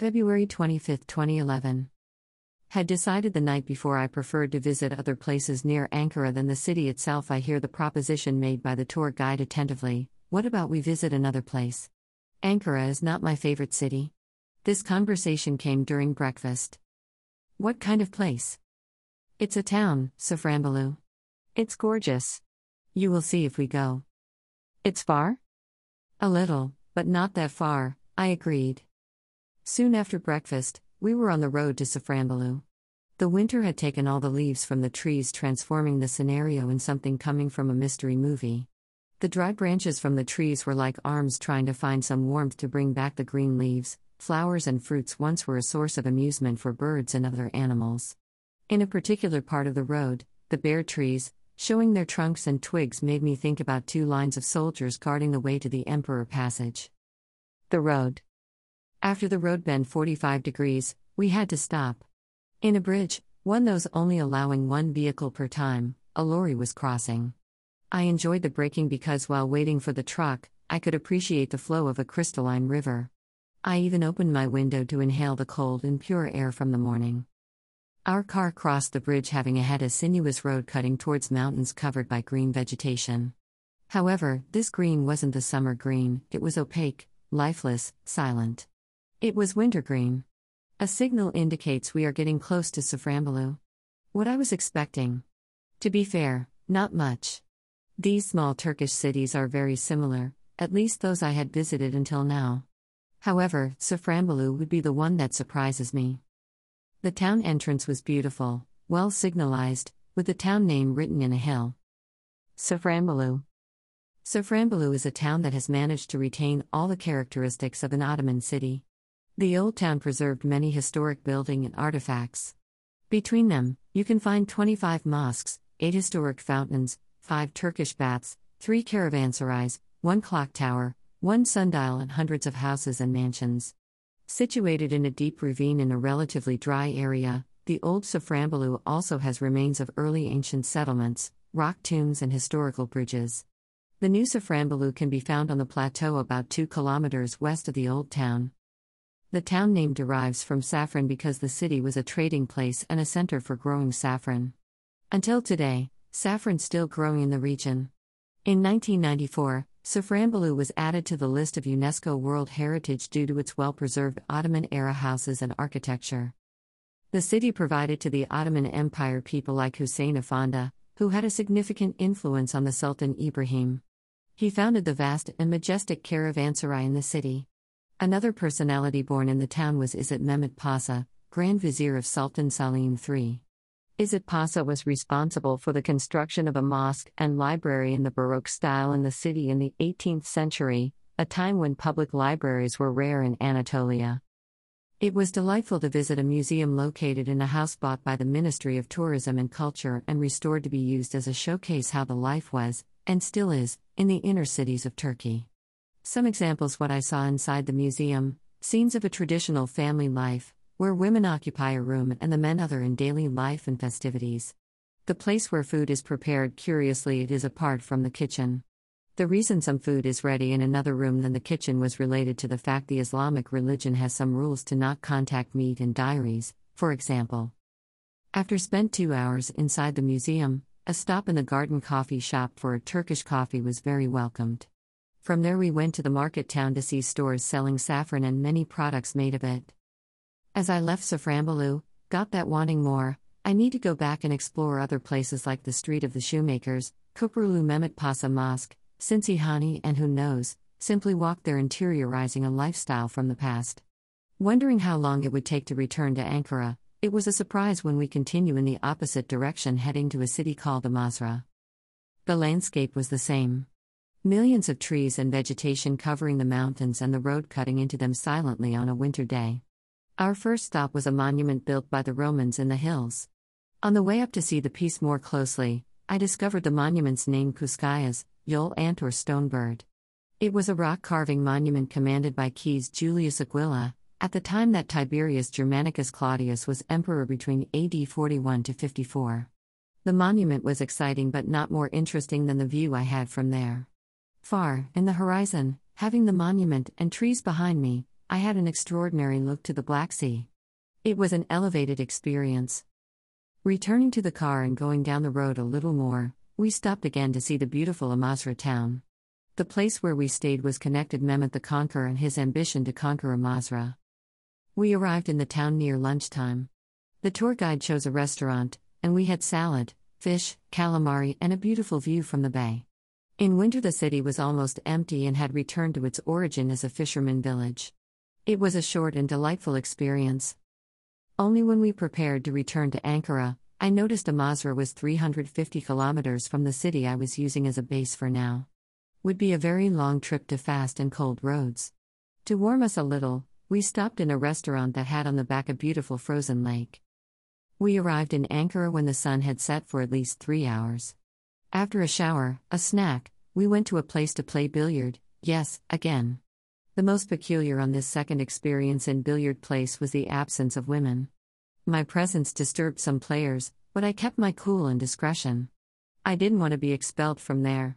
February 25, 2011. Had decided the night before I preferred to visit other places near Ankara than the city itself. I hear the proposition made by the tour guide attentively what about we visit another place? Ankara is not my favorite city. This conversation came during breakfast. What kind of place? It's a town, Safranbolu. It's gorgeous. You will see if we go. It's far? A little, but not that far, I agreed. Soon after breakfast, we were on the road to Safranbolu. The winter had taken all the leaves from the trees, transforming the scenario in something coming from a mystery movie. The dry branches from the trees were like arms trying to find some warmth to bring back the green leaves. Flowers and fruits once were a source of amusement for birds and other animals. In a particular part of the road, the bare trees, showing their trunks and twigs, made me think about two lines of soldiers guarding the way to the Emperor Passage. The road. After the road bent 45 degrees, we had to stop. In a bridge, one those only allowing one vehicle per time, a lorry was crossing. I enjoyed the braking because while waiting for the truck, I could appreciate the flow of a crystalline river. I even opened my window to inhale the cold and pure air from the morning. Our car crossed the bridge, having ahead a sinuous road cutting towards mountains covered by green vegetation. However, this green wasn't the summer green, it was opaque, lifeless, silent. It was wintergreen. A signal indicates we are getting close to Safranbolu. What I was expecting. To be fair, not much. These small Turkish cities are very similar, at least those I had visited until now. However, Safranbolu would be the one that surprises me. The town entrance was beautiful, well signalized, with the town name written in a hill. Safranbolu. Safranbolu is a town that has managed to retain all the characteristics of an Ottoman city. The old town preserved many historic building and artifacts. Between them, you can find 25 mosques, 8 historic fountains, 5 Turkish baths, 3 caravanserais, 1 clock tower, 1 sundial, and hundreds of houses and mansions. Situated in a deep ravine in a relatively dry area, the old Safranbolu also has remains of early ancient settlements, rock tombs, and historical bridges. The new Safranbolu can be found on the plateau about 2 kilometers west of the old town. The town name derives from saffron because the city was a trading place and a center for growing saffron. Until today, saffron still growing in the region. In 1994, Safranbolu was added to the list of UNESCO World Heritage due to its well preserved Ottoman era houses and architecture. The city provided to the Ottoman Empire people like Hussein Efendi, who had a significant influence on the Sultan Ibrahim. He founded the vast and majestic caravanserai in the city. Another personality born in the town was Izzet Mehmet Pasha, Grand Vizier of Sultan Selim III. Izzet Pasha was responsible for the construction of a mosque and library in the Baroque style in the city in the 18th century, a time when public libraries were rare in Anatolia. It was delightful to visit a museum located in a house bought by the Ministry of Tourism and Culture and restored to be used as a showcase how the life was, and still is, in the inner cities of Turkey. Some examples what I saw inside the museum scenes of a traditional family life, where women occupy a room and the men other in daily life and festivities. The place where food is prepared, curiously, it is apart from the kitchen. The reason some food is ready in another room than the kitchen was related to the fact the Islamic religion has some rules to not contact meat in diaries, for example. After spent two hours inside the museum, a stop in the garden coffee shop for a Turkish coffee was very welcomed. From there, we went to the market town to see stores selling saffron and many products made of it. As I left Safranbolu, got that wanting more, I need to go back and explore other places like the Street of the Shoemakers, Köprülü Mehmet Pasha Mosque, Hani, and who knows, simply walk there interiorizing a lifestyle from the past. Wondering how long it would take to return to Ankara, it was a surprise when we continue in the opposite direction heading to a city called Amasra. The landscape was the same. Millions of trees and vegetation covering the mountains and the road cutting into them silently on a winter day. Our first stop was a monument built by the Romans in the hills. On the way up to see the piece more closely, I discovered the monument's name Kuşkayası, Yol Ant or Stonebird. It was a rock carving monument commanded by Gaius Julius Aquila, at the time that Tiberius Germanicus Claudius was emperor between AD 41 to 54. The monument was exciting but not more interesting than the view I had from there. Far, in the horizon, having the monument and trees behind me, I had an extraordinary look to the Black Sea. It was an elevated experience. Returning to the car and going down the road a little more, we stopped again to see the beautiful Amasra town. The place where we stayed was connected Mehmet the Conqueror and his ambition to conquer Amasra. We arrived in the town near lunchtime. The tour guide chose a restaurant, and we had salad, fish, calamari, and a beautiful view from the bay. In winter, the city was almost empty and had returned to its origin as a fisherman village. It was a short and delightful experience. Only when we prepared to return to Ankara, I noticed Amasra was 350 kilometers from the city I was using as a base for now. Would be a very long trip to fast and cold roads. To warm us a little, we stopped in a restaurant that had on the back a beautiful frozen lake. We arrived in Ankara when the sun had set for at least three hours. After a shower, a snack, we went to a place to play billiard, yes, again. The most peculiar on this second experience in billiard place was the absence of women. My presence disturbed some players, but I kept my cool and discretion. I didn't want to be expelled from there.